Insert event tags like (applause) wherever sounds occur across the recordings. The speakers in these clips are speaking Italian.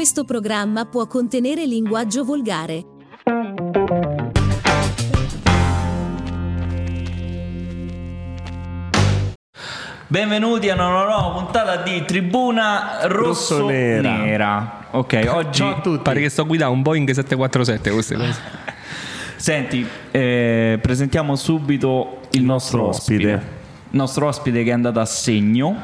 Questo programma può contenere linguaggio volgare. Benvenuti a una nuova puntata di Tribuna Rosso-Nera. Rosso-Nera. ok, oggi Ciao a tutti. Pare che sto guidando un Boeing 747 queste cose. (laughs) Senti, eh, presentiamo subito il nostro ospite. ospite. Il nostro ospite che è andato a segno,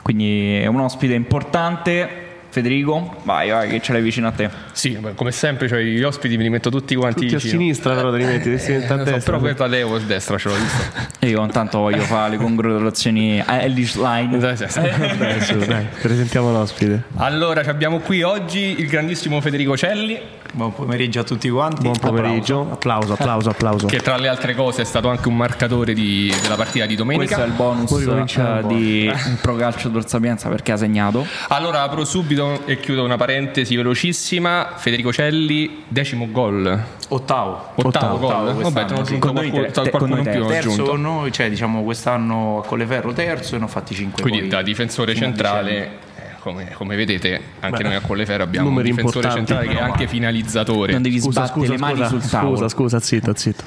quindi è un ospite importante. Federico, vai, vai, che ce l'hai vicino a te. Sì, come sempre, cioè, gli ospiti me li metto tutti quanti Tutti a vicino. sinistra però te li metti, ti metti a so, però questo a Leo a destra ce l'ho visto. E (laughs) io intanto voglio fare le congratulazioni a Ellis Line. Dai, sì, sì. Dai, su, dai, presentiamo l'ospite. Allora, ci abbiamo qui oggi il grandissimo Federico Celli, Buon pomeriggio a tutti quanti. Buon pomeriggio. Applauso, applauso, applauso. che tra le altre cose è stato anche un marcatore di- della partita di domenica. Questo è il bonus ricominciamo. eh, di Pro Calcio Tor Sapienza perché ha segnato. Allora apro subito e chiudo una parentesi velocissima. Federico Celli, decimo gol. Ottavo. Ottavo, Ottavo, gol. ottavo Vabbè, sì. Con noi qualcuno, te- qualcuno con noi più Terzo aggiunto. con noi, cioè diciamo quest'anno a Colleferro terzo e ne ho fatti cinque Quindi poi da difensore centrale, eh, come, come vedete, anche Beh, noi a Colleferro abbiamo un difensore centrale che è anche finalizzatore. Non devi Scusa, sbattere scusa, le mani scusa, sul tavolo. scusa, scusa, zitto, zitto.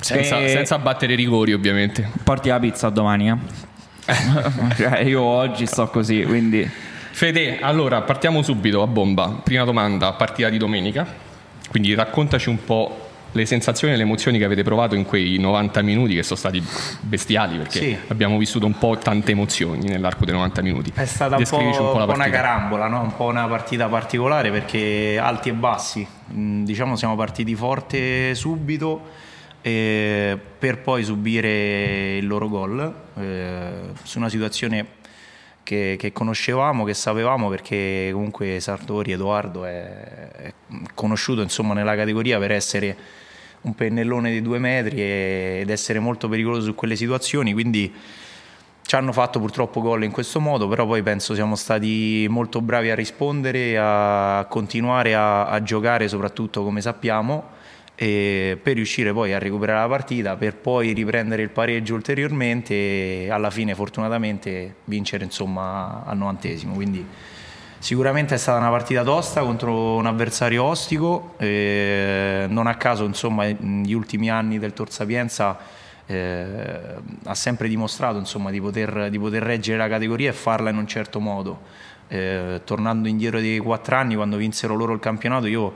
Senza, Eh, senza battere i rigori, ovviamente. Porti la pizza domani, eh? (laughs) Cioè, io oggi sto così, quindi Fede, allora partiamo subito a bomba. Prima domanda, partita di domenica. Quindi raccontaci un po' le sensazioni e le emozioni che avete provato in quei 90 minuti che sono stati bestiali perché Sì. abbiamo vissuto un po' tante emozioni nell'arco dei 90 minuti. È stata un po', un po' la una carambola, no? un po' una partita particolare perché alti e bassi. Mm, Diciamo siamo partiti forte subito eh, per poi subire il loro gol eh, su una situazione che, che conoscevamo, che sapevamo perché comunque Sartori Edoardo è, è conosciuto insomma, nella categoria per essere un pennellone di due metri e- ed essere molto pericoloso su quelle situazioni, quindi ci hanno fatto purtroppo gol in questo modo, però poi penso siamo stati molto bravi a rispondere, a continuare a, a giocare soprattutto come sappiamo per riuscire poi a recuperare la partita, per poi riprendere il pareggio ulteriormente e alla fine fortunatamente vincere insomma al novantesimo. Quindi sicuramente è stata una partita tosta contro un avversario ostico, eh, non a caso insomma negli ultimi anni del Tor Sapienza eh, ha sempre dimostrato insomma, di, poter, di poter reggere la categoria e farla in un certo modo. Eh, tornando indietro di quattro anni, quando vinsero loro il campionato, io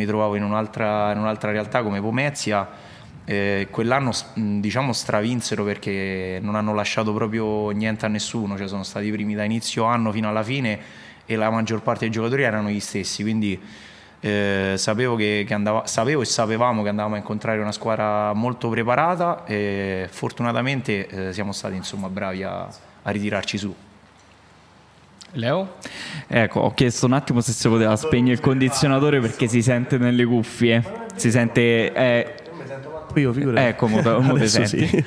mi trovavo in un'altra, in un'altra realtà come Pomezia. Eh, quell'anno diciamo stravinsero perché non hanno lasciato proprio niente a nessuno, cioè sono stati i primi da inizio anno fino alla fine e la maggior parte dei giocatori erano gli stessi, quindi eh, sapevo, che, che andava- sapevo e sapevamo che andavamo a incontrare una squadra molto preparata e fortunatamente eh, siamo stati insomma bravi a, a ritirarci su. Leo? ecco, ho chiesto un attimo se si poteva spegnere il condizionatore perché si sente nelle cuffie. Si sente eh, Io figurati. Ecco, mo, te- mo sì.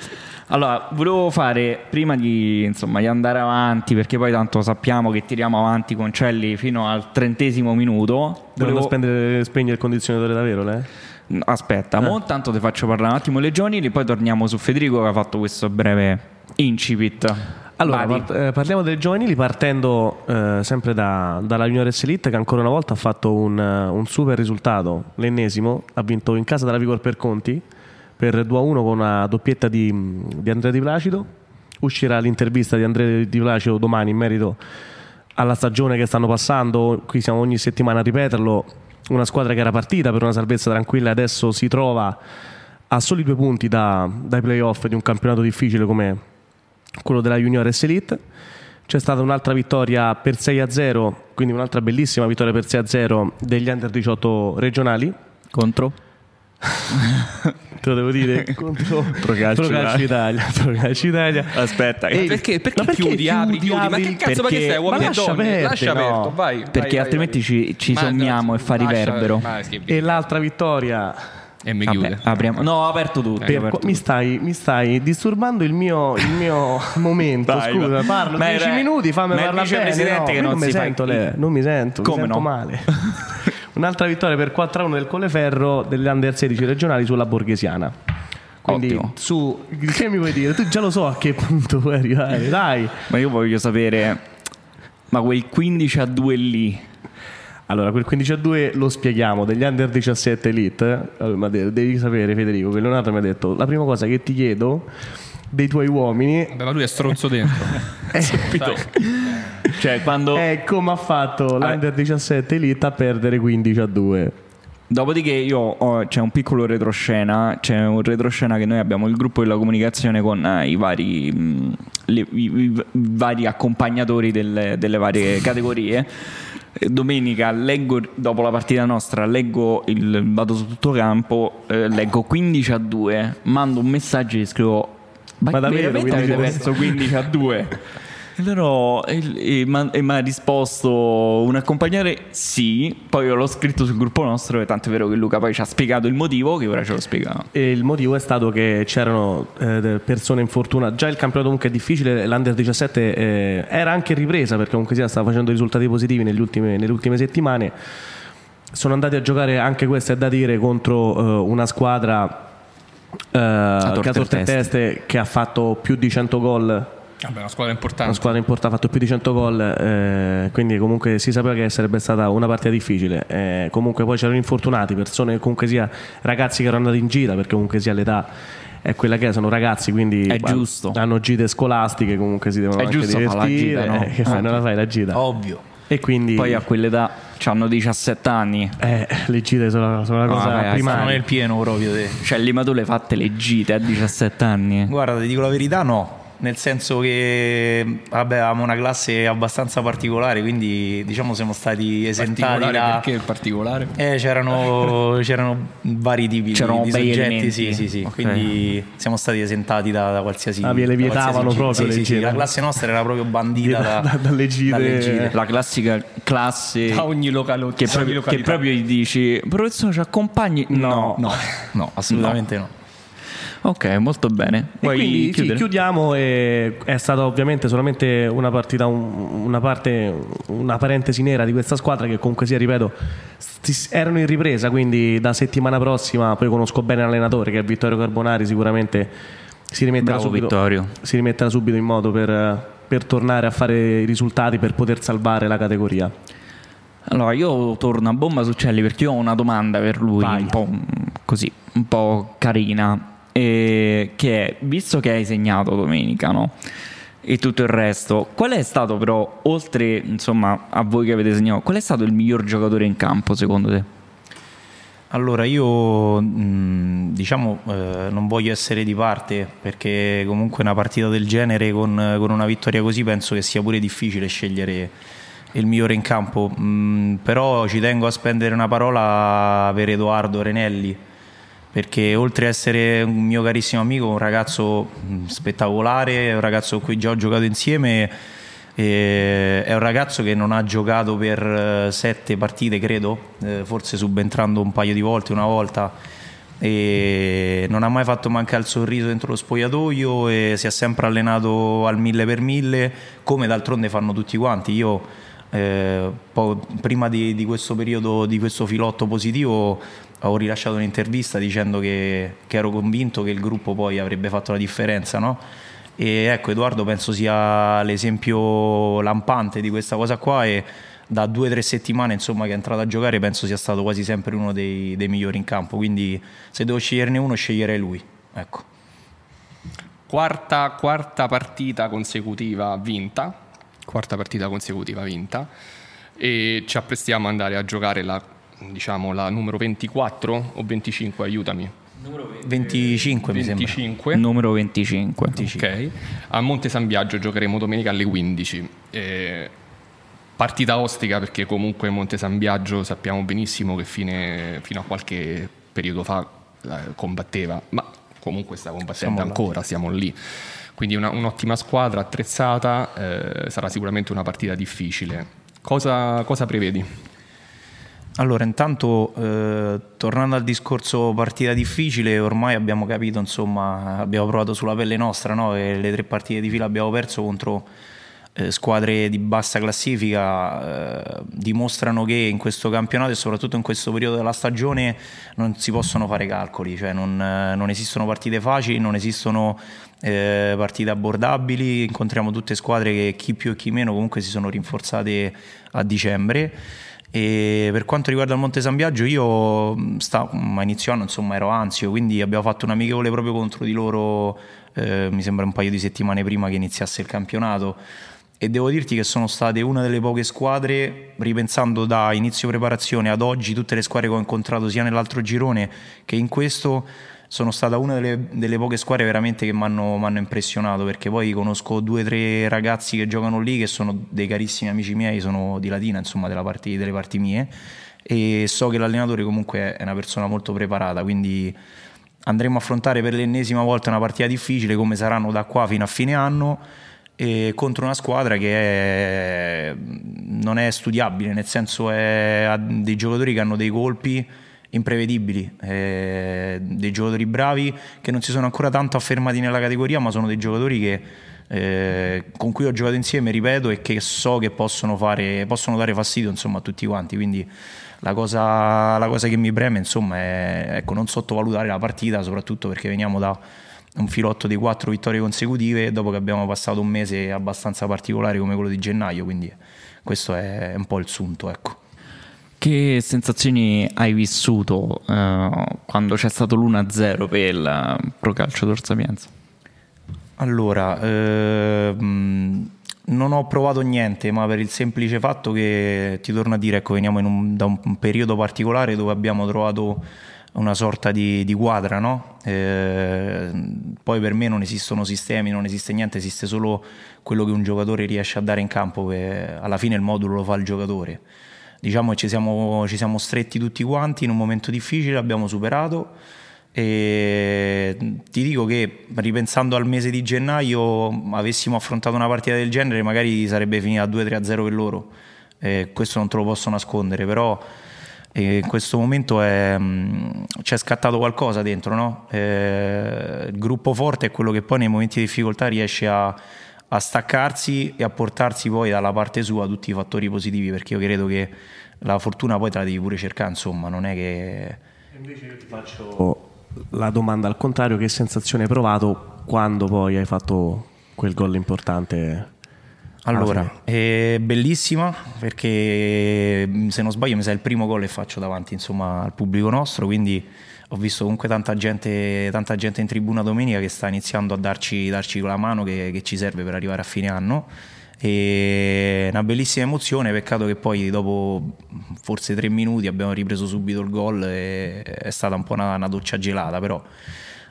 Allora, volevo fare prima di, insomma, di andare avanti, perché poi tanto sappiamo che tiriamo avanti con Celli fino al trentesimo minuto. Volevo- spendere, spegnere il condizionatore davvero, lei? Aspetta, mo intanto ti faccio parlare un attimo le giorni, poi torniamo su Federico che ha fatto questo breve incipit. Allora, part- eh, parliamo delle giovanili partendo eh, sempre da- dalla Juniores Elite che ancora una volta ha fatto un, eh, un super risultato, l'ennesimo, ha vinto in casa della Vigor per Conti per 2-1 con una doppietta di, di Andrea Di Placido. Uscirà l'intervista di Andrea Di Placido domani in merito alla stagione che stanno passando, qui siamo ogni settimana a ripeterlo, una squadra che era partita per una salvezza tranquilla adesso si trova a soli due punti da- dai playoff di un campionato difficile come quello della Juniores Elite. C'è stata un'altra vittoria per 6-0, quindi un'altra bellissima vittoria per 6-0 degli Under 18 regionali. Contro? (laughs) Te lo devo dire (laughs) contro Procalcio Procalcio Italia. Procalcio Italia. Aspetta, E- Perché, perché, ma chiudi, apri, chiudi? Ma che cazzo, ma che Perché- sei, uomini ma e lascia donne? perdere, Lascia no. aperto, vai. vai, Perché vai, altrimenti vai. ci- ci sommiamo e fa lascia- riverbero. che- E l'altra vittoria E mi Vabbè, chiude. apriamo. No, ho aperto tutto. ho per- aperto mi, tutto. stai, mi stai disturbando il mio, il mio (laughs) momento. Dai, Scusa, vai. parlo Ma 10 era- minuti, fammi parlare bene. vicepresidente no, che non mi si fa- sento, lei, non mi sento, mi Come sento no? male. (laughs) Un'altra vittoria per 4-1 del Colleferro delle Under 16 regionali sulla Borghesiana. Quindi Ottimo. su che mi vuoi dire? Tu già lo so a che punto puoi arrivare, dai. Ma io voglio sapere Ma quel 15 a 2 lì. Allora, quel 15 a 2 lo spieghiamo, degli under 17 elite, eh, ma de- devi sapere Federico, che Leonardo mi ha detto, la prima cosa che ti chiedo dei tuoi uomini Vabbè, ma lui è stronzo dentro. (laughs) Subito. Cioè, quando... è come ha fatto l'under 17 elite a perdere 15 a 2. Dopodiché io ho, c'è un piccolo retroscena, c'è un retroscena che noi abbiamo il gruppo della comunicazione con eh, i vari, mh, le- i, i- vari accompagnatori delle, delle varie (laughs) categorie. E Domenica leggo, dopo la partita nostra, leggo il, vado su tutto campo, eh, leggo 15 a 2, mando un messaggio e scrivo ma, Ma davvero, veramente 15 avete a perso 15 a 2? (laughs) Loro e, e mi ha risposto un accompagnare sì, poi l'ho scritto sul gruppo nostro e tanto è vero che Luca poi ci ha spiegato il motivo che ora ce lo spiega. E il motivo è stato che c'erano eh, persone infortunate. Già il campionato comunque è difficile, l'Under 17 eh, era anche ripresa perché comunque sia stava facendo risultati positivi ultime- nelle ultime settimane. Sono andati a giocare anche questo è da dire contro eh, una squadra eh, che a torte torte e teste. teste che ha fatto più di 100 gol Vabbè, una squadra importante. una squadra importante ha fatto più di 100 gol eh, quindi comunque si sapeva che sarebbe stata una partita difficile Eh, comunque poi c'erano infortunati persone comunque sia ragazzi che erano andati in gira perché comunque sia l'età è quella che è, sono ragazzi quindi ah, hanno gite scolastiche comunque si devono È anche giusto fare la divertire gita, no? eh, che fai, non la fai la gita Ovvio. e quindi Poi a quell'età hanno 17 anni, eh, le gite sono, sono una No, cosa vabbè, Stanno primaria nel pieno proprio te. cioè lì ma tu le hai fatte le gite a 17 anni. Guarda, ti dico la verità, no. Nel senso che vabbè, avevamo una classe abbastanza particolare, quindi diciamo siamo stati esentati particolare da... perché particolare? Eh, c'erano, (laughs) c'erano vari tipi di- C'erano di, bei soggetti, elementi. sì, sì, sì. Ok. quindi siamo stati esentati da, da qualsiasi Ah, le vietavano qualsiasi proprio Sì, sì, sì, gite. la classe nostra era proprio bandita (laughs) da, Da- dalle gite. La classica classe Da ogni localo- che, ogni proprio, che località. proprio gli dici professore ci accompagni? No, No, no, assolutamente no. Ok, molto bene. E Vuoi quindi sì, chiudiamo e è stata ovviamente solamente una partita, un- una parte, una parentesi nera di questa squadra che comunque sia, ripeto, erano in ripresa, quindi da settimana prossima, poi conosco bene l'allenatore che è Vittorio Carbonari, sicuramente si rimetterà, Bravo, subito, si rimetterà subito in modo per, per tornare a fare i risultati, per poter salvare la categoria. Allora, io torno a bomba su Celli perché io ho una domanda per lui, Vai. un po' così, un po' carina. E che è, visto che hai segnato domenica, no? E tutto il resto, qual è stato però, oltre insomma a voi che avete segnato, qual è stato il miglior giocatore in campo secondo te? Allora io mh, diciamo eh, non voglio essere di parte perché comunque una partita del genere con, con una vittoria così penso che sia pure difficile scegliere il migliore in campo, Mh, però ci tengo a spendere una parola per Edoardo Renelli perché oltre a essere un mio carissimo amico, un ragazzo mh, spettacolare, un ragazzo con cui già ho giocato insieme, è un ragazzo che non ha giocato per eh, sette partite, credo, eh, forse subentrando un paio di volte, una volta, e non ha mai fatto mancare il sorriso dentro lo spogliatoio e si è sempre allenato al mille per mille, come d'altronde fanno tutti quanti. Io eh, prima di, di questo periodo, di questo filotto positivo, avevo rilasciato un'intervista dicendo che, che ero convinto che il gruppo poi avrebbe fatto la differenza, no? E ecco, Edoardo penso sia l'esempio lampante di questa cosa qua e da due o tre settimane insomma, che è entrato a giocare penso sia stato quasi sempre uno dei, dei migliori in campo, quindi se devo sceglierne uno sceglierei lui. Ecco. Quarta, quarta partita consecutiva vinta, quarta partita consecutiva vinta e ci apprestiamo ad andare a giocare la, diciamo, la numero 24 o 25, aiutami. 25 mi sembra. 25. Numero 25. Ok, a Monte San Biagio giocheremo domenica alle 15. Eh, partita ostica perché comunque Monte San Biagio sappiamo benissimo che fine- fino a qualche periodo fa eh, combatteva, ma comunque sta combattendo Siamo là. ancora, siamo lì. Quindi una- un'ottima squadra attrezzata, eh, sarà sicuramente una partita difficile. Cosa, cosa prevedi? Allora, intanto eh, tornando al discorso partita difficile, ormai abbiamo capito, insomma, abbiamo provato sulla pelle nostra, no? E le tre partite di fila abbiamo perso contro eh, squadre di bassa classifica eh, dimostrano che in questo campionato e soprattutto in questo periodo della stagione non si possono fare calcoli, cioè non, eh, non esistono partite facili, non esistono eh, partite abbordabili, incontriamo tutte squadre che chi più e chi meno comunque si sono rinforzate a dicembre. E per quanto riguarda il Monte San Biagio, io sta, a inizio anno insomma, ero ansio, quindi abbiamo fatto un amichevole proprio contro di loro, eh, mi sembra un paio di settimane prima che iniziasse il campionato. E devo dirti che sono state una delle poche squadre, ripensando da inizio preparazione ad oggi, tutte le squadre che ho incontrato sia nell'altro girone che in questo, sono stata una delle, delle poche squadre veramente che mi hanno impressionato perché poi conosco due o tre ragazzi che giocano lì che sono dei carissimi amici miei, sono di Latina, insomma, parti, delle parti mie. E so che l'allenatore comunque è una persona molto preparata, quindi andremo a affrontare per l'ennesima volta una partita difficile come saranno da qua fino a fine anno contro una squadra che è, non è studiabile, nel senso è, ha dei giocatori che hanno dei colpi imprevedibili, eh, dei giocatori bravi che non si sono ancora tanto affermati nella categoria, ma sono dei giocatori che, eh, con cui ho giocato insieme, ripeto, e che so che possono, fare, possono dare fastidio insomma, a tutti quanti. Quindi la cosa, la cosa che mi preme insomma, è ecco, non sottovalutare la partita, soprattutto perché veniamo da un filotto di quattro vittorie consecutive dopo che abbiamo passato un mese abbastanza particolare come quello di gennaio, quindi questo è un po' il sunto. Ecco. Che sensazioni hai vissuto uh, quando c'è stato l'1-0 per il Pro Calcio Dorsapienza? Allora, ehm, non ho provato niente, ma per il semplice fatto che, ti torno a dire, ecco, veniamo un, da un periodo particolare dove abbiamo trovato una sorta di, di quadra, no? eh, poi per me non esistono sistemi, non esiste niente, esiste solo quello che un giocatore riesce a dare in campo, che alla fine il modulo lo fa il giocatore. Diciamo che ci siamo, ci siamo stretti tutti quanti in un momento difficile, l'abbiamo superato e ti dico che ripensando al mese di gennaio avessimo affrontato una partita del genere magari sarebbe finita 2-3-0 per loro, eh, questo non te lo posso nascondere, però e in questo momento è, mm, c'è scattato qualcosa dentro, no? eh, il gruppo forte è quello che poi nei momenti di difficoltà riesce a, a, staccarsi e a portarsi poi dalla parte sua tutti i fattori positivi, perché io credo che la fortuna poi te la devi pure cercare, insomma, non è che... Invece io ti faccio la domanda al contrario, che sensazione hai provato quando poi hai fatto quel gol importante? Allora, è bellissima perché se non sbaglio mi sa il primo gol che faccio davanti insomma, al pubblico nostro, quindi ho visto comunque tanta gente, tanta gente in tribuna domenica che sta iniziando a darci, darci la mano che, che, ci serve per arrivare a fine anno. È una bellissima emozione, peccato che poi dopo forse tre minuti abbiamo ripreso subito il gol e è stata un po' una, una doccia gelata, però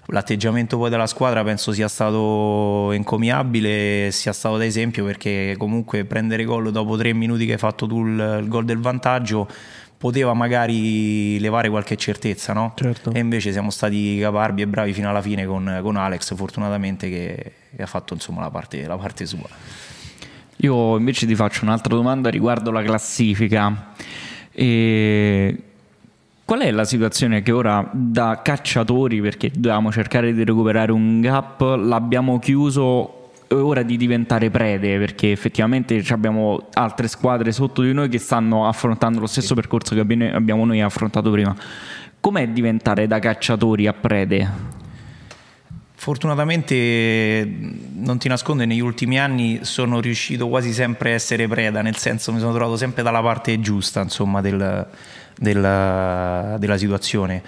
L'atteggiamento poi della squadra penso sia stato encomiabile, sia stato da esempio perché comunque prendere gol dopo tre minuti che hai fatto tu il, il gol del vantaggio poteva magari levare qualche certezza, no? Certo. E invece siamo stati caparbi e bravi fino alla fine con, con Alex, fortunatamente, che, che, ha fatto insomma la parte, la parte sua. Io invece ti faccio un'altra domanda riguardo la classifica. E Qual è la situazione che ora da cacciatori, perché dovevamo cercare di recuperare un gap, l'abbiamo chiuso ora di diventare prede perché effettivamente abbiamo altre squadre sotto di noi che stanno affrontando lo stesso percorso che abbiamo noi affrontato prima. Com'è diventare da cacciatori a prede? Fortunatamente, non ti nascondo, negli ultimi anni sono riuscito quasi sempre a essere preda, nel senso mi sono trovato sempre dalla parte giusta, insomma, del, della, della situazione.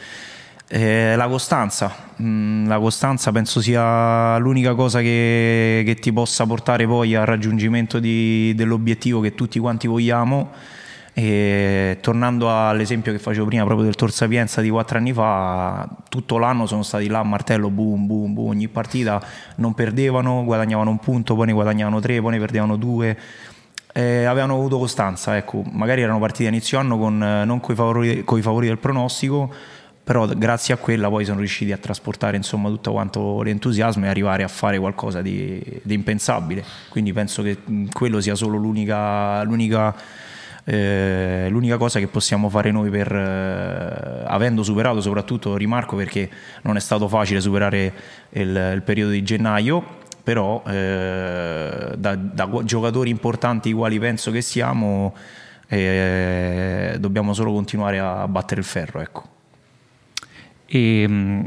Eh, la costanza, mm, la costanza penso sia l'unica cosa che, che, ti possa portare poi al raggiungimento di, dell'obiettivo che tutti quanti vogliamo. E tornando all'esempio che facevo prima proprio del Tor Sapienza di quattro anni fa, tutto l'anno sono stati là a martello, boom, boom, boom, ogni partita non perdevano, guadagnavano un punto, poi ne guadagnavano tre, poi ne perdevano due. Eh, avevano avuto costanza, ecco, magari erano partiti a inizio anno con, eh, non con i favori, favori, del pronostico, però grazie a quella poi sono riusciti a trasportare insomma, tutto quanto l'entusiasmo e arrivare a fare qualcosa di, di impensabile. Quindi penso che quello sia solo l'unica, l'unica, eh, l'unica cosa che possiamo fare noi per, eh, avendo superato soprattutto, rimarco perché non è stato facile superare il, il periodo di gennaio, però eh, da, da giocatori importanti quali penso che siamo eh, dobbiamo solo continuare a battere il ferro. Ecco. E, mh,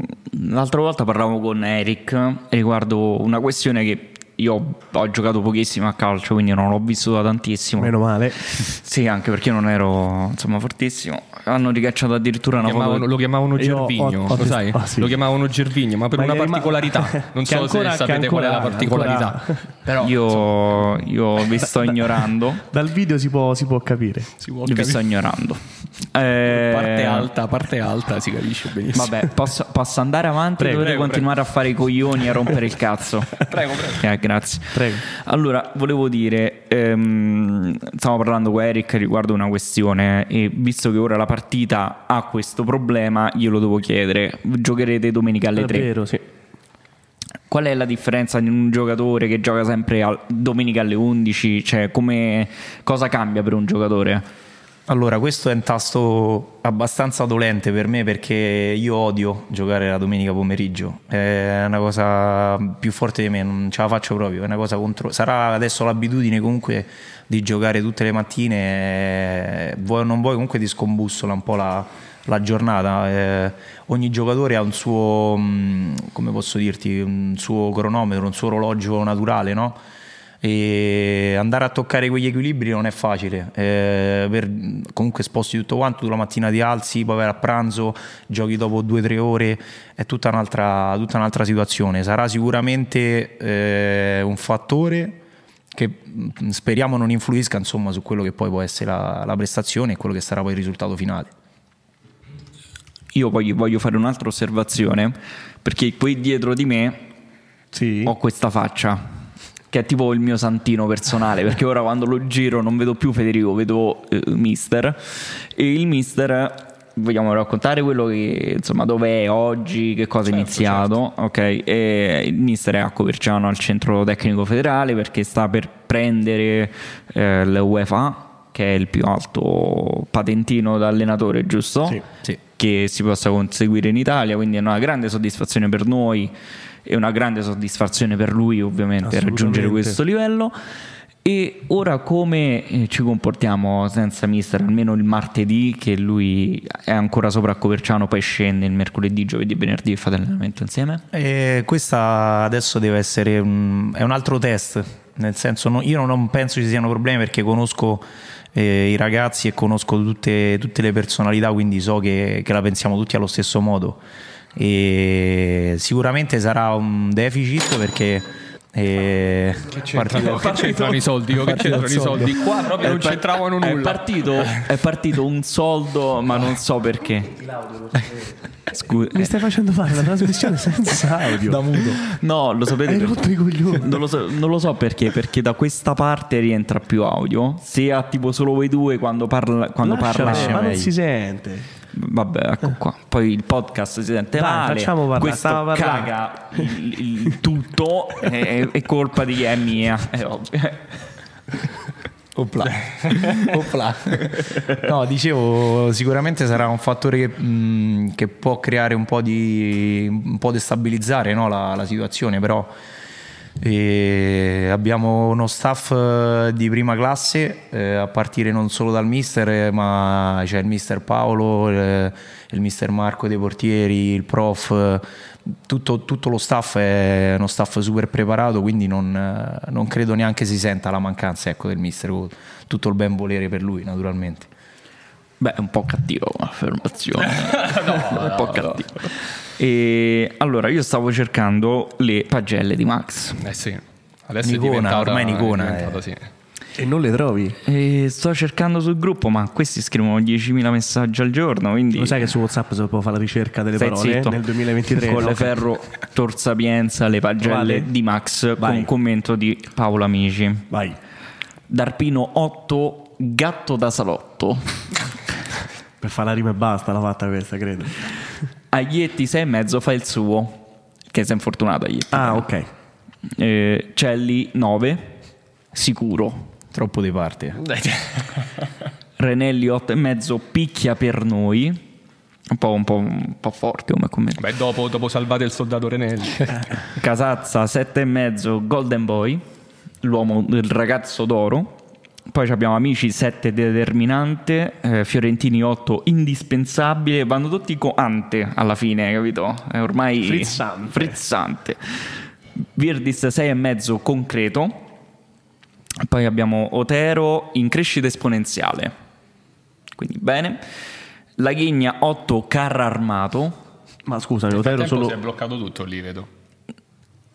l'altra volta parlavo con Eric riguardo una questione che io ho giocato pochissimo a calcio, quindi non l'ho vissuto tantissimo. Meno male. Sì, anche perché non ero insomma fortissimo. Hanno ricacciato addirittura una Chiamavano- foto. lo chiamavano Gervigno, ho- ho lo sai? ah, sì. Lo chiamavano Gervigno, ma per Ma una particolarità. (laughs) Non so ancora- se sapete che qual è la ancora- particolarità. (laughs) ancora- Però Io, io vi sto (laughs) ignorando. Dal video si può, si può capire. si può Io vi capire. sto ignorando. Eh, Parte alta, parte alta, si capisce benissimo. Vabbè, posso, posso andare avanti? Prego, Dovete prego, continuare a fare i coglioni e a rompere il cazzo. Prego, prego. Eh, grazie. Prego. Allora, volevo dire, ehm, stavo parlando con Eric riguardo una questione e visto che ora la partita ha questo problema, glielo devo chiedere. Giocherete domenica alle È 3. vero, sì. Qual è la differenza di un giocatore che gioca sempre al- domenica alle 11? Cioè, come, cosa cambia per un giocatore? Allora, questo è un tasto abbastanza dolente per me perché io odio giocare la domenica pomeriggio. È una cosa più forte di me, non ce la faccio proprio. È una cosa contro... Sarà adesso l'abitudine comunque di giocare tutte le mattine. eh, vuoi non vuoi, comunque ti scombussola un po' la, la giornata. Eh, ogni giocatore ha un suo, mh, come posso dirti, un suo cronometro, un suo orologio naturale, no? E andare a toccare quegli equilibri non è facile. Eh, per- comunque sposti tutto quanto tu la mattina ti alzi poi vai a pranzo giochi dopo due o tre ore è tutta un'altra, tutta un'altra situazione. Sarà sicuramente eh, un fattore che mh, speriamo non influisca insomma su quello che poi può essere la, la prestazione e quello che sarà poi il risultato finale. Io poi voglio fare un'altra osservazione perché qui dietro di me Sì. ho questa faccia che è tipo il mio santino personale perché ora quando lo giro non vedo più Federico vedo eh, Mister e il Mister vogliamo raccontare quello che insomma dove è oggi che cosa è iniziato ok e il Mister è a Coverciano al centro tecnico federale perché sta per prendere eh, l'UEFA che è il più alto patentino da allenatore giusto? Sì, sì. che si possa conseguire in Italia, quindi è una grande soddisfazione per noi e una grande soddisfazione per lui ovviamente raggiungere questo livello. E ora come eh, ci comportiamo senza mister, almeno il martedì che lui è ancora sopra a Coverciano, poi scende il mercoledì, giovedì venerdì e fate allenamento insieme? E questa adesso deve essere un, è un altro test, nel senso no- io non penso ci siano problemi perché conosco eh, i ragazzi e conosco tutte, tutte le personalità, quindi so che, che la pensiamo tutti allo stesso modo. E sicuramente sarà un deficit perché eh, partita- Che (laughs) c'entrano i soldi? Io che c'entrano i soldi? Qua proprio non È c'entravano È nulla. partito, è partito un soldo, ma non so perché. Scusa, Mi stai facendo fare la trasmissione (laughs) senza audio. Da muto. no, lo sapete Hai rotto i coglioni. Non lo, so, non lo so perché, perché da questa parte rientra più audio. Se ha tipo solo voi due quando parla, quando parla ma non si sente. Vabbè, ecco qua. Poi il podcast si sente Dai, male. facciamo parlare, Questo stava caga il, il tutto. è, è colpa di è mia. È ovvio. Opla. (laughs) Opla. No, dicevo, sicuramente sarà un fattore che, mh, che può creare un po' di un po' destabilizzare no, la, la situazione, però eh, abbiamo uno staff eh, di prima classe, eh, a partire non solo dal mister, eh, ma c'è il mister Paolo, eh, il mister Marco dei portieri, il prof, eh, tutto, tutto lo staff è uno staff super preparato, quindi non, non credo neanche si senta la mancanza ecco, del mister, con tutto il ben volere per lui naturalmente. Beh, è un po' cattivo come affermazione. (laughs) un po' cattivo. E allora, io stavo cercando le pagelle di Max. Eh sì. Adesso Nicona, è diventata, ormai Nicona, è eh. sì. E non le trovi? E sto cercando sul gruppo, ma questi scrivono 10.000 messaggi al giorno. Quindi Lo sai che su WhatsApp si può fare la ricerca delle Stai parole zitto. nel 2023? Con no? le ferro Tor Sapienza, le pagelle Vale. di Max Vai. con commento di Paolo Amici. Vai. Darpino 8, gatto da salotto. Per fare la rima e basta l'ha fatta questa, credo. Aglietti 6 e mezzo fa il suo. Che si è infortunato Aglietti. Ah, ok. Eh, Celli 9, sicuro. Troppo di parte. (laughs) Renelli 8 e mezzo, picchia per noi. Un po', un po', un po' forte come commento. Beh, dopo, dopo salvate il soldato Renelli. Casazza 7,5 Golden Boy, l'uomo, il ragazzo d'oro. Poi abbiamo Amici 7 determinante, eh, Fiorentini 8 indispensabile, vanno tutti con ante alla fine, capito? È ormai Frizzante. frizzante. Virdis 6,5 concreto. Poi abbiamo Otero in crescita esponenziale. Quindi bene. La Ghigna 8 carro armato. Ma scusami, Otero solo... si è bloccato tutto lì, vedo.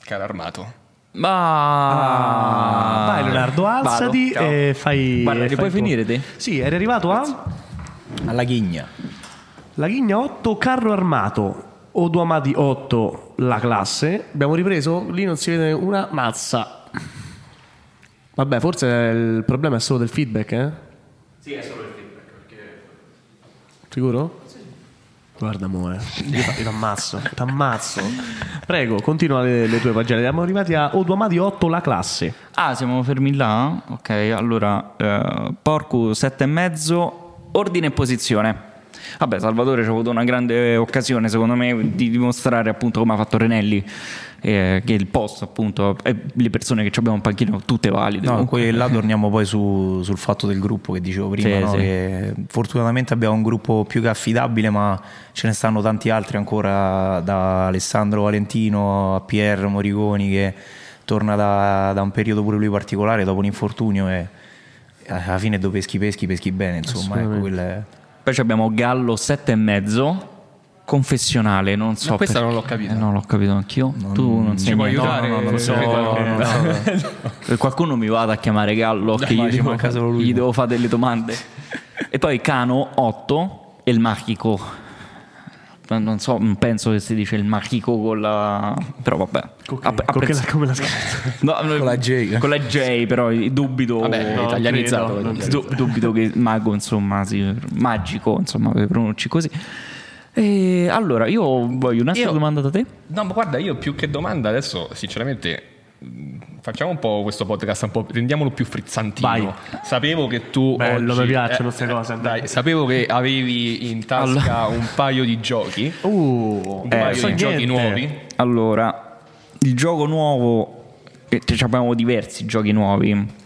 Caro armato. Ma Vai Leonardo, alzati Vado, e fai... Guarda, e fai puoi tuo. finire te? Sì, eri arrivato a... Alla ghigna. La Ghigna 8, carro armato. Oduamati 8, la classe. Abbiamo ripreso, lì non si vede una mazza. Vabbè, forse il problema è solo del feedback, eh? Sì, è solo il feedback. Sicuro? Guarda, amore, io ti io t'ammazzo, t'ammazzo. Prego, continua le, le tue pagine. Siamo arrivati a Oduamati 8, la classe. Ah, siamo fermi là? Ok, allora, eh, Porcu 7,5, ordine e posizione. Vabbè, Salvatore ci ha avuto una grande occasione, secondo me, di dimostrare appunto come ha fatto Renelli, eh, che il posto, appunto, e le persone che abbiamo in panchina tutte valide. No, Comunque- là torniamo poi su- sul fatto del gruppo che dicevo prima, Sì, no? sì. che fortunatamente abbiamo un gruppo più che affidabile, ma ce ne stanno tanti altri ancora, da Alessandro Valentino a Pier Moriconi che torna da, da un periodo pure lui particolare dopo un infortunio e alla fine dove peschi peschi peschi bene, insomma, ecco, quello è- Poi abbiamo Gallo 7,5, confessionale, non so. Ma questa perché- non l'ho capita. Eh, non l'ho capito anch'io. tu non Ci sai puoi aiutare? no, no, non So- so- Eh, Qualcuno mi vada a chiamare Gallo che gli ci devo, gli no? devo fare delle domande. e poi Cano 8 e il Magico. Non so, non penso che si dice il Magico con la... Però vabbè. Con che- App- apprezz- la- come la scritta? (laughs) No, Con la J. Con la J, però dubito... Vabbè, No, italianizzato. credo, italianizzato. Du- dubito che mago, insomma, sì, magico, insomma, per pronunci così. E allora, io voglio un'altra Io- domanda da te. No, ma guarda, io più che domanda adesso, sinceramente, facciamo un po' questo podcast, un po', rendiamolo più frizzantino. Vai. Sapevo che tu. Bello, oggi- mi piacciono queste cose, Dai, dai. sapevo che avevi in tasca un paio di giochi. Uh, Un Eh, paio so di giochi niente. nuovi. Allora, il gioco nuovo, eh, ci abbiamo diversi giochi nuovi.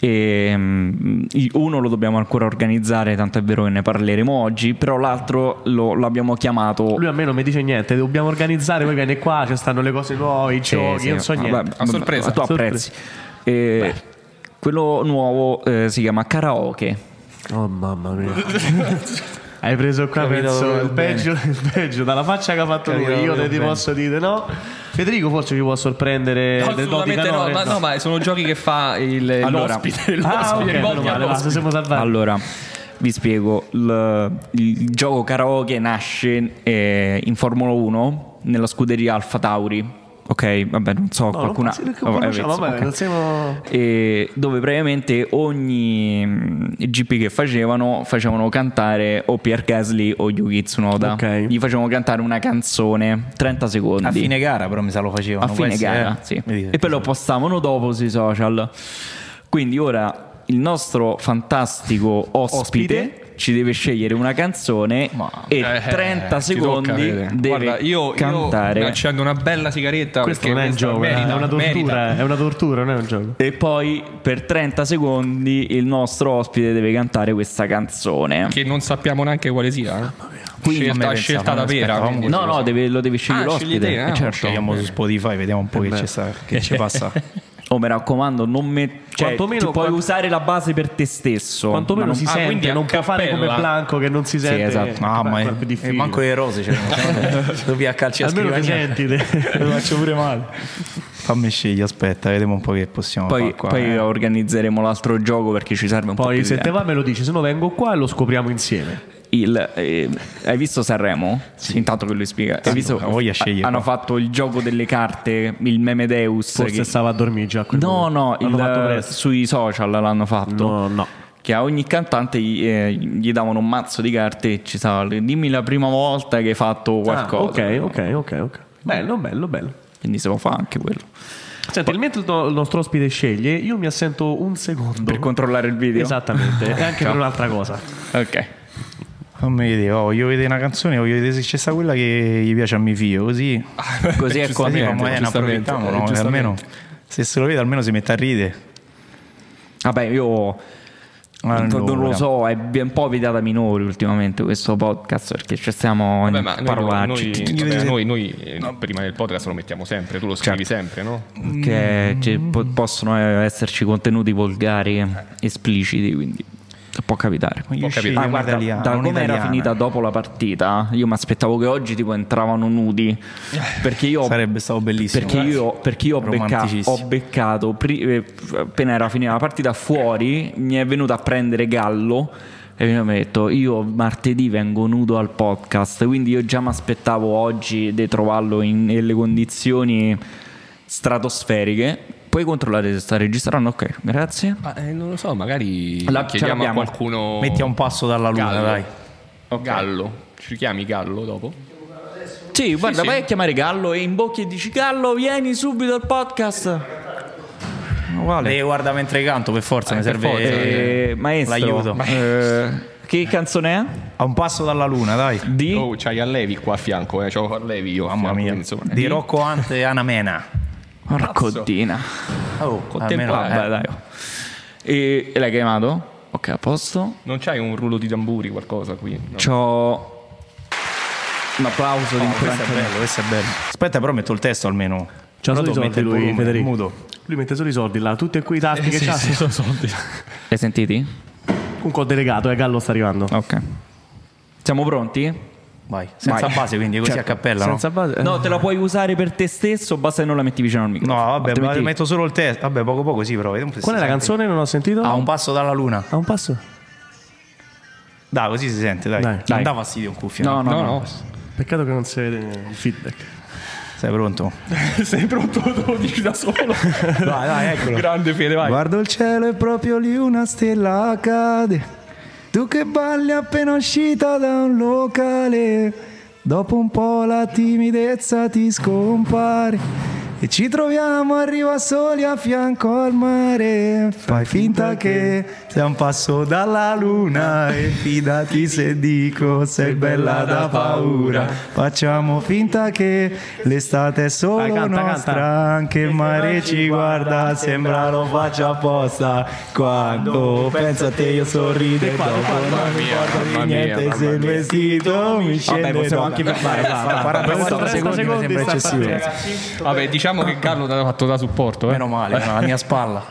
E, mm, uno lo dobbiamo ancora organizzare, tanto è vero che ne parleremo oggi, però l'altro lo, l'abbiamo chiamato Lui a me non mi dice niente, dobbiamo organizzare, poi viene qua, ci stanno le cose nuove, i Sì, giochi, sì, io non so vabbè, niente. A sorpresa. Tu apprezzi. E quello nuovo eh, si chiama karaoke. Oh mamma mia. (laughs) Hai preso qua Capito penso, il peggio, il peggio, dalla faccia che ha fatto Capito lui, io te ti posso dire no. Federico forse ci può sorprendere No, del assolutamente no, ma, no, ma sono giochi che fa il, Allora. l'ospite. (laughs) l'ospite Ah, ok, rivolti meno male, all'ospite. basta, siamo salvati. Allora, vi spiego. Il, il gioco karaoke nasce eh, in Formula 1 nella scuderia Alfa Tauri. Ok, vabbè, non so, No, non qualcuna... che vabbè, conosciamo, penso, vabbè, ok. non siamo... E dove praticamente ogni mm, GP che facevano facevano cantare o Pierre Gasly o Yuki Tsunoda Ok. gli facevano cantare una canzone 30 secondi a fine gara però mi sa lo facevano. a fine gara eh? sì. E poi lo postavano dopo sui social quindi ora il nostro fantastico ospite, Ospite. Ci deve scegliere una canzone Ma- e Eh, 30 ti tocca, secondi vede. deve Guarda, io, cantare io accendo una bella sigaretta. Questo perché non è un gioco, merita, è una tortura, è una tortura, non è un gioco. e poi per 30 secondi il nostro ospite deve cantare questa canzone Che non sappiamo neanche quale sia. eh. Quindi scelta, scelta da vera. quindi- no no deve- lo devi scegliere Ah, l'ospite te, eh, certo. Scegliamo su Spotify, vediamo un po' che sta, che ci passa. (laughs) Oh, mi raccomando, non met- cioè, puoi quant- usare la base per te stesso. Quantomeno ma non- si Ah, quindi sente, a non può fare come cappella. Blanco che non si sente. esatto. Mamma È mia, più e difficile. manco le rose cioè, (laughs) a calci a Almeno senti. te. Lo faccio pure male. Fammi scegliere, aspetta, vediamo un po' che possiamo Poi, fare qua. poi eh. organizzeremo l'altro gioco perché ci serve un po' Poi più se di te va me lo dici, se no vengo qua e lo scopriamo insieme. Il, eh, hai visto Sanremo? Intanto che lui spiega. Hai visto? voglia scegliere Hanno fatto il gioco delle carte, il meme Deus. Forse che- stava a dormire già. No, no, il- sui social l'hanno fatto. No, no. Che a ogni cantante gli, eh, gli davano un mazzo di carte e ci stava. Dimmi la prima volta che hai fatto qualcosa. Ah, ok, ok, ok, ok. Bello, bello, bello. Quindi se lo fa anche quello. Senti, mentre il no- il nostro ospite sceglie, io mi assento un secondo. Per controllare il video. Esattamente, e anche (laughs) per un'altra cosa. Ok. Fammi vedere, oh, voglio vedere una canzone, voglio vedere se c'è sta quella che gli piace a mio figlio, così (laughs) Così è così ma eh, ne approfittiamo, eh, no? almeno se se lo vede almeno si mette a ridere. Vabbè, io non, non lo Allora. so, è un po' vietata minori ultimamente questo podcast perché ci stiamo Vabbè, noi, parolacci. noi, vabbè, noi, noi, eh, prima del podcast lo mettiamo sempre, tu lo scrivi sempre, no? che ci po- possono esserci contenuti volgari, espliciti, quindi può capitare. Capito. sceglio Ah, guarda, italiano, da come era finita dopo la partita, io mi aspettavo che oggi tipo entravano nudi. Perché io, Sarebbe stato bellissimo. perché io, perché io ho, becca- ho beccato, pri- eh, appena era finita la partita fuori, mi è venuto a prendere Gallo. E mi ha detto io martedì vengo nudo al podcast quindi io già mi aspettavo oggi di trovarlo in, nelle condizioni stratosferiche puoi controllare se sta registrando ok grazie Ma, eh, non lo so, magari La- chiediamo a qualcuno. Metti a un passo dalla luna, Gallo. dai. Gallo. Ci chiami Gallo dopo? Sì, guarda, sì. vai a chiamare Gallo e imbocchi e dici Gallo, vieni subito al podcast. Uguale. Devi guarda mentre canto, per forza, mi per serve forza, Eh, maestro, l'aiuto. eh, (laughs) che canzone è? A un passo dalla luna, dai. Di? Oh, c'hai Allevi qua a fianco, eh. C'ho Allevi io. Mamma mia. insomma, Di Rocco Ante e Ana Raccontina. Oh, Contemporaneo. Vabbè, dai. E, e l'hai chiamato? Ok, a posto. Non c'hai un rullo di tamburi, qualcosa qui? No. C'ho un applauso di Oh, questo è bello, questo è bello. Aspetta, però metto il testo almeno. C'ha solo i soldi lui, volume, Federico. muto. Lui mette solo i soldi là, tutti e quei tasti che c'ha. L'hai sentiti? Comunque ho delegato, e Gallo sta arrivando. Ok. Siamo pronti? Vai, senza Vai. base, quindi così Certo. a cappella, no? Senza base. No, te la puoi usare per te stesso, basta che non la metti vicino al No, microfono. vabbè, Altrimenti- metto solo il testo. Vabbè, poco poco sì, però vediamo se Qual è la sente. canzone? Non ho sentito. A un passo dalla luna. A un passo? Dai, così si sente, dai. Dai. Non dà fastidio un cuffia. No, no, No, no. no. Peccato che non si vede il feedback. Sei pronto? (laughs) Sei pronto? Lo dici da solo? (laughs) Dai, dai, eccolo. Grande Fede, vai. Guardo il cielo e proprio lì una stella cade. Tu che balli appena uscita da un locale. Dopo un po' la timidezza ti scompare. E ci troviamo, arriva soli a fianco al mare. Fai finta che sei un passo dalla luna. E fidati se dico sei bella da paura. Facciamo finta che l'estate è solo canta, nostra. canta. Anche il mare ci guarda, sembra lo faccia apposta. Quando penso a te io sorrido e dopo non mi ricordo di niente se il vestito mi scende possiamo da- anche fermare, Vai, va, vai, va. 44 30 secondi secondi sembra eccessivo. Vabbè, diciamo che Carlo ti ha fatto da supporto, eh. Meno male, alla mia spalla.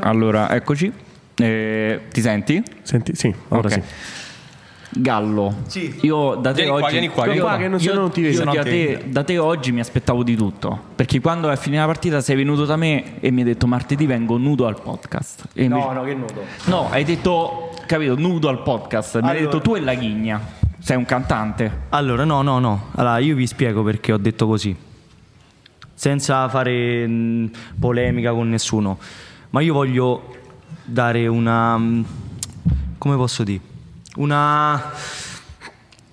Allora, eccoci. Eh, ti senti? Senti, sì, ora Ok. sì. Gallo, io da te Vieni qua, oggi vieni qua, io- vieni qua, che non- io- no non ti vedo. io no da, te, da te oggi mi aspettavo di tutto. Perché quando è finita la partita sei venuto da me e mi hai detto martedì vengo nudo al podcast. E invece- no, che nudo. No, hai detto, capito, nudo al podcast. Mi hai detto tu e la ghigna. Sei un cantante. Allora, no, no, no. Allora, io vi spiego perché ho detto così. Senza fare mh, polemica con nessuno. Ma io voglio dare una... mh, come posso dire? Una...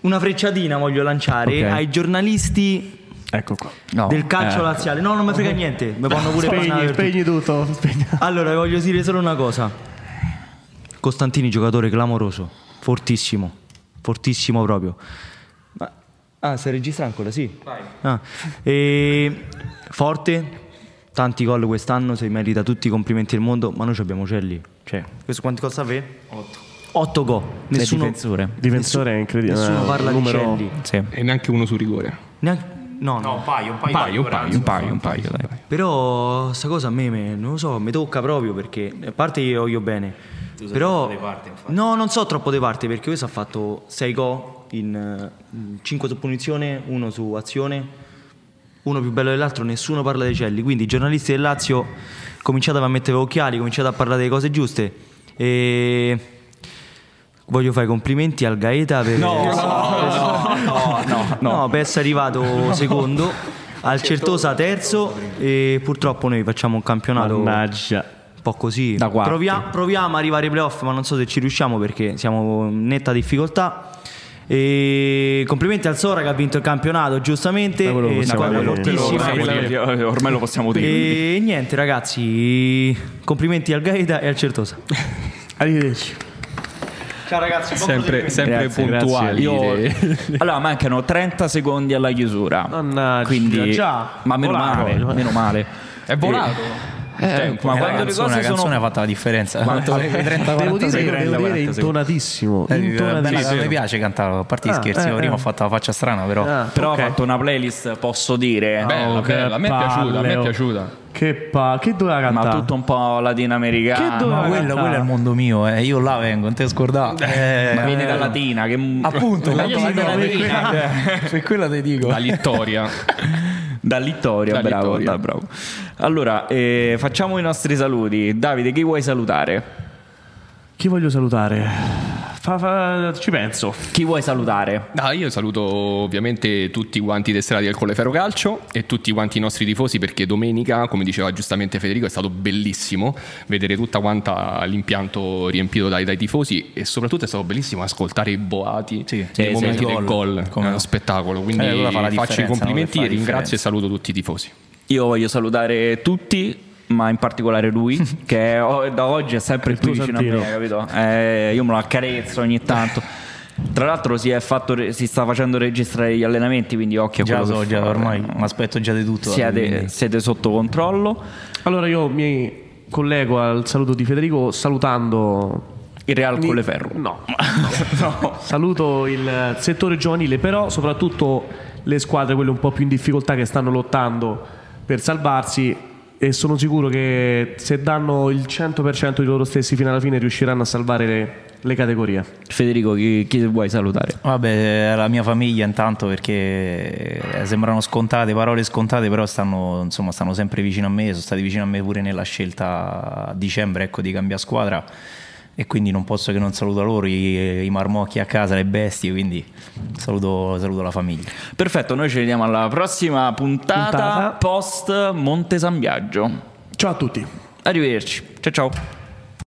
Una frecciatina voglio lanciare Ok. ai giornalisti Ecco qua. No. del calcio Eh, laziale. No, non mi frega niente. Mi fanno pure Spegni, spegni tutto. spegni. allora, voglio dire solo una cosa. Costantini, giocatore clamoroso, fortissimo, fortissimo proprio. Ma- ah, stai registrando ancora? Sì. Ah, e- forte, tanti gol quest'anno, si merita tutti i complimenti del mondo, ma noi abbiamo Celli. Cioè, questo quanti gol sapete? 8. 8 gol. Nessuno, difensore. Difensore è incredibile. nessuno eh, parla numero- di Celli. Sì. E neanche uno su rigore. Neanche- no, no. un paio, un paio. Un paio, un paio, Un paio, un paio, dai. Però sta cosa a me, me- non lo so, mi tocca proprio perché a parte io voglio bene. Però troppo di parte. No, non so troppo di parte perché questo ha fatto 6 gol in 5 su punizione, uno su azione, uno più bello dell'altro, nessuno parla dei celli, quindi i giornalisti del Lazio cominciate a mettere occhiali, cominciate a parlare delle cose giuste e voglio fare i complimenti al Gaeta per no, per essere arrivato secondo, al Certosa terzo e purtroppo noi facciamo un campionato Mannaggia. un po' così. Da quarti. Provia- proviamo a arrivare ai playoff, ma non so se ci riusciamo perché siamo in netta difficoltà. E complimenti al Sora che ha vinto il campionato, giustamente. Dire. fortissima. Ormai, ormai lo possiamo dire. E niente, ragazzi, complimenti al Gaeta e al Certosa. (laughs) Arrivederci. Ciao ragazzi, Sempre, sempre Grazie, puntuali. Io- direi. allora mancano 30 secondi alla chiusura. Mannaggia, Quindi, già, ma meno volato. male, meno male. È volato. Eh, ma Eh, la quando le canzone, cose la canzone sono ha fatto la differenza. Quanto- (laughs) Avevi 30 Devo 40 dire, secondi. devo dire 40 secondi. intonatissimo. Eh, intonatissimo. bella, mi piace cantare, a parte gli Ah, scherzi, eh, prima eh. ho fatto la faccia strana, però Ah, Però ok. ho fatto una playlist, posso dire, Bella, Oh, bella. A me è piaciuta, a me è oh. piaciuta. Che pa, che doveva ma cantare? tutto un po' latinoamericano. Che doveva quello, quello è il mondo mio, eh. io là vengo, non te scordare. (laughs) Ma viene da Latina, che Appunto, (laughs) quando Latina, la Latina. per quella te dico. Da Littoria. Da Littoria, Da bravo, Littoria. da- bravo. Allora, eh, facciamo i nostri saluti. Davide, chi vuoi salutare? Chi voglio salutare? Fa- fa- ci penso. Chi vuoi salutare? Ah, io saluto ovviamente tutti quanti tesserati del Colleferro Calcio e tutti quanti i nostri tifosi perché domenica, come diceva giustamente Federico, è stato bellissimo vedere tutta quanta l'impianto riempito dai, dai tifosi e soprattutto è stato bellissimo ascoltare i boati Sì, nei sì, momenti sì, del gol. È no. uno spettacolo, quindi Eh, faccio i complimenti, no? La ringrazio e saluto tutti i tifosi. Io voglio salutare tutti, ma in particolare lui, (laughs) che o- da oggi è sempre Il tuo vicino a me, capito? Eh, io me lo accarezzo ogni tanto. Tra l'altro si, è fatto re- si sta facendo registrare gli allenamenti, quindi occhio a Già quello so, che già fa. ormai mi aspetto già di tutto. Siete, quindi- siete sotto controllo. Allora io mi collego al saluto di Federico salutando Il Real Mi- Colleferro. (laughs) No. Saluto il settore giovanile, però soprattutto le squadre, quelle un po' più in difficoltà che stanno lottando per salvarsi e sono sicuro che se danno il 100% di loro stessi fino alla fine riusciranno a salvare le, le categorie. Federico, chi, chi vuoi salutare? Vabbè, la mia famiglia intanto perché eh, sembrano scontate, parole scontate, però stanno, insomma, stanno sempre vicino a me, sono stati vicino a me pure nella scelta a dicembre ecco, di cambiare squadra e quindi non posso che non saluto loro, i, i marmocchi a casa, le bestie, quindi saluto, saluto la famiglia. Perfetto, noi ci vediamo alla prossima puntata, Puntata. post Monte San Biagio. Ciao a tutti. Arrivederci. Ciao ciao.